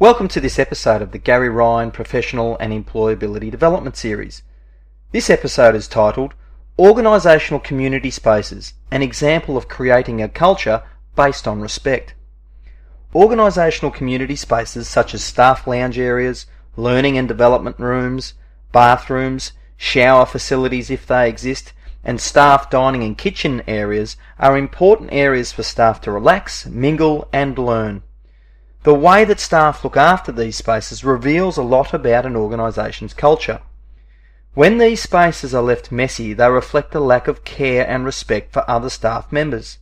Welcome to this episode of the Gary Ryan Professional and Employability Development Series. This episode is titled Organisational Community Spaces An Example of Creating a Culture Based on Respect. Organisational community spaces such as staff lounge areas, learning and development rooms, bathrooms, shower facilities if they exist, and staff dining and kitchen areas are important areas for staff to relax, mingle, and learn. The way that staff look after these spaces reveals a lot about an organisation's culture. When these spaces are left messy, they reflect a lack of care and respect for other staff members.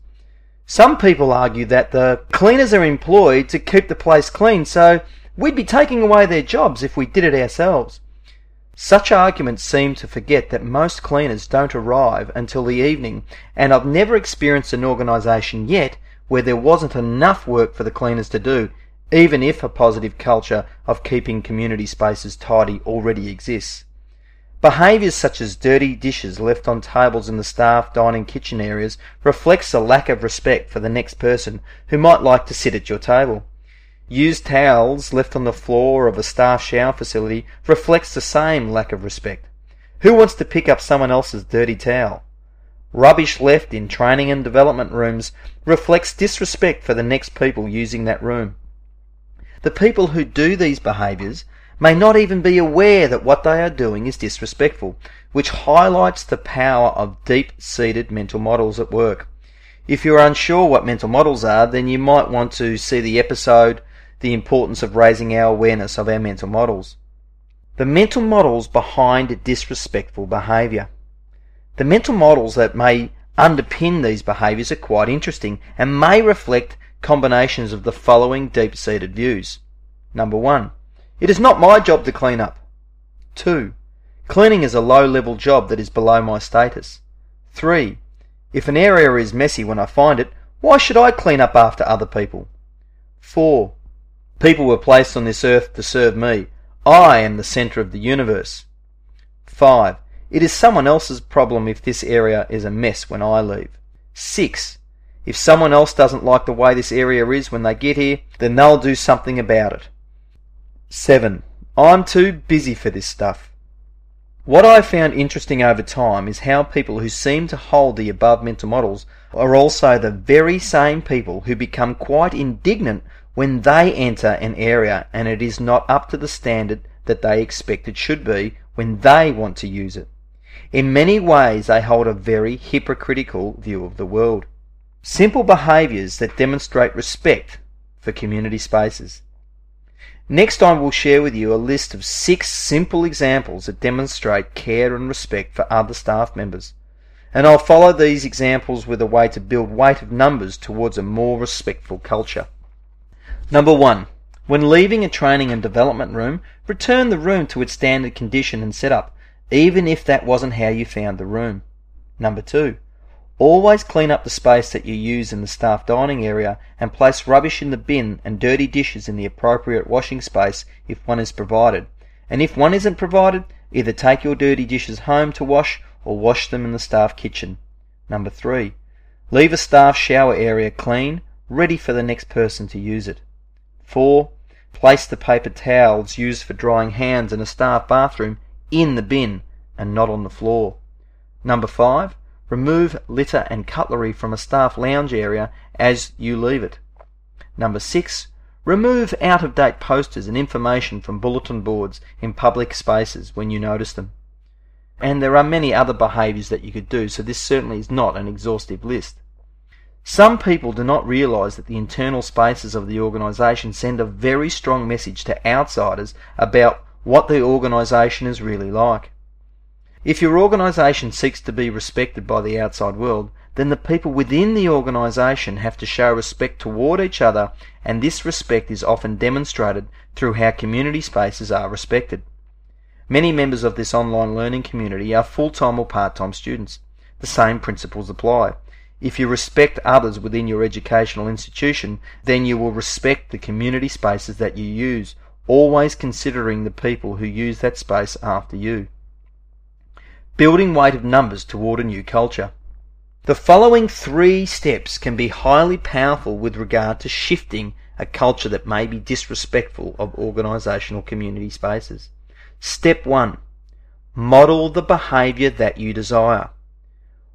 Some people argue that the cleaners are employed to keep the place clean, so we'd be taking away their jobs if we did it ourselves. Such arguments seem to forget that most cleaners don't arrive until the evening, and I've never experienced an organisation yet where there wasn't enough work for the cleaners to do, even if a positive culture of keeping community spaces tidy already exists. Behaviours such as dirty dishes left on tables in the staff dining kitchen areas reflects a lack of respect for the next person who might like to sit at your table. Used towels left on the floor of a staff shower facility reflects the same lack of respect. Who wants to pick up someone else's dirty towel? Rubbish left in training and development rooms reflects disrespect for the next people using that room. The people who do these behaviours may not even be aware that what they are doing is disrespectful, which highlights the power of deep seated mental models at work. If you're unsure what mental models are, then you might want to see the episode The Importance of Raising Our Awareness of Our Mental Models. The mental models behind disrespectful behaviour. The mental models that may underpin these behaviours are quite interesting and may reflect combinations of the following deep seated views. Number one, it is not my job to clean up. Two, cleaning is a low level job that is below my status. Three, if an area is messy when I find it, why should I clean up after other people? Four, people were placed on this earth to serve me. I am the centre of the universe. Five, it is someone else's problem if this area is a mess when I leave. Six, if someone else doesn't like the way this area is when they get here, then they'll do something about it. 7. I'm too busy for this stuff. What I have found interesting over time is how people who seem to hold the above mental models are also the very same people who become quite indignant when they enter an area and it is not up to the standard that they expect it should be when they want to use it. In many ways, they hold a very hypocritical view of the world. Simple behaviours that demonstrate respect for community spaces. Next, I will share with you a list of six simple examples that demonstrate care and respect for other staff members. And I'll follow these examples with a way to build weight of numbers towards a more respectful culture. Number one, when leaving a training and development room, return the room to its standard condition and setup, even if that wasn't how you found the room. Number two, Always clean up the space that you use in the staff dining area and place rubbish in the bin and dirty dishes in the appropriate washing space if one is provided. And if one isn't provided, either take your dirty dishes home to wash or wash them in the staff kitchen. Number three, leave a staff shower area clean, ready for the next person to use it. Four, place the paper towels used for drying hands in a staff bathroom in the bin and not on the floor. Number five, Remove litter and cutlery from a staff lounge area as you leave it. Number 6. Remove out of date posters and information from bulletin boards in public spaces when you notice them. And there are many other behaviours that you could do, so this certainly is not an exhaustive list. Some people do not realise that the internal spaces of the organisation send a very strong message to outsiders about what the organisation is really like. If your organisation seeks to be respected by the outside world, then the people within the organisation have to show respect toward each other, and this respect is often demonstrated through how community spaces are respected. Many members of this online learning community are full-time or part-time students. The same principles apply. If you respect others within your educational institution, then you will respect the community spaces that you use, always considering the people who use that space after you. Building weight of numbers toward a new culture. The following three steps can be highly powerful with regard to shifting a culture that may be disrespectful of organisational community spaces. Step 1. Model the behaviour that you desire.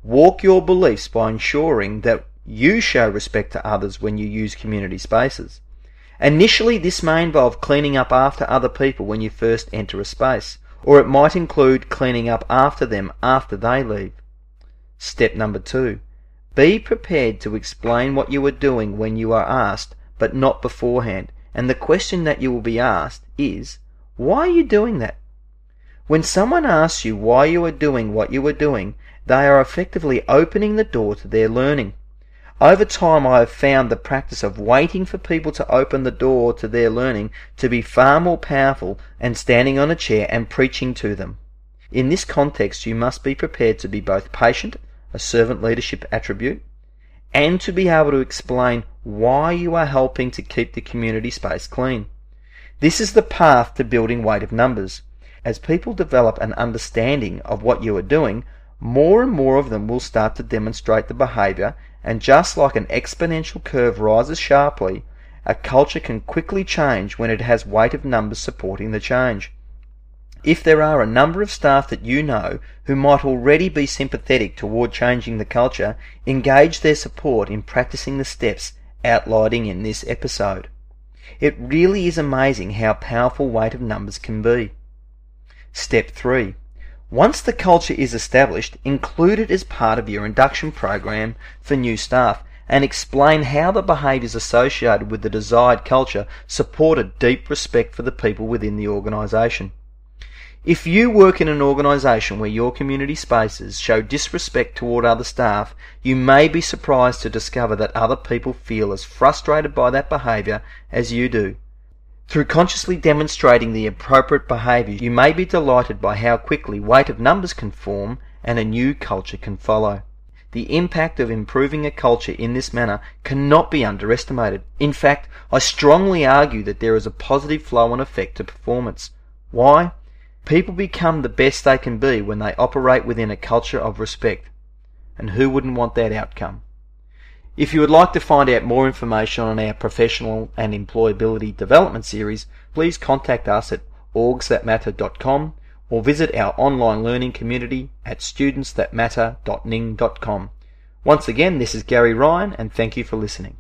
Walk your beliefs by ensuring that you show respect to others when you use community spaces. Initially, this may involve cleaning up after other people when you first enter a space, or it might include cleaning up after them after they leave. Step number two. Be prepared to explain what you are doing when you are asked, but not beforehand. And the question that you will be asked is, why are you doing that? When someone asks you why you are doing what you are doing, they are effectively opening the door to their learning. Over time, I have found the practice of waiting for people to open the door to their learning to be far more powerful than standing on a chair and preaching to them. In this context, you must be prepared to be both patient, a servant leadership attribute, and to be able to explain why you are helping to keep the community space clean. This is the path to building weight of numbers. As people develop an understanding of what you are doing, more and more of them will start to demonstrate the behavior and just like an exponential curve rises sharply, a culture can quickly change when it has weight of numbers supporting the change. If there are a number of staff that you know who might already be sympathetic toward changing the culture, engage their support in practicing the steps outlining in this episode. It really is amazing how powerful weight of numbers can be. Step 3. Once the culture is established, include it as part of your induction program for new staff and explain how the behaviours associated with the desired culture support a deep respect for the people within the organisation. If you work in an organisation where your community spaces show disrespect toward other staff, you may be surprised to discover that other people feel as frustrated by that behaviour as you do. Through consciously demonstrating the appropriate behaviour, you may be delighted by how quickly weight of numbers can form and a new culture can follow. The impact of improving a culture in this manner cannot be underestimated. In fact, I strongly argue that there is a positive flow and effect to performance. Why? People become the best they can be when they operate within a culture of respect. And who wouldn't want that outcome? If you would like to find out more information on our professional and employability development series, please contact us at orgsthatmatter.com or visit our online learning community at studentsthatmatter.ning.com. Once again, this is Gary Ryan and thank you for listening.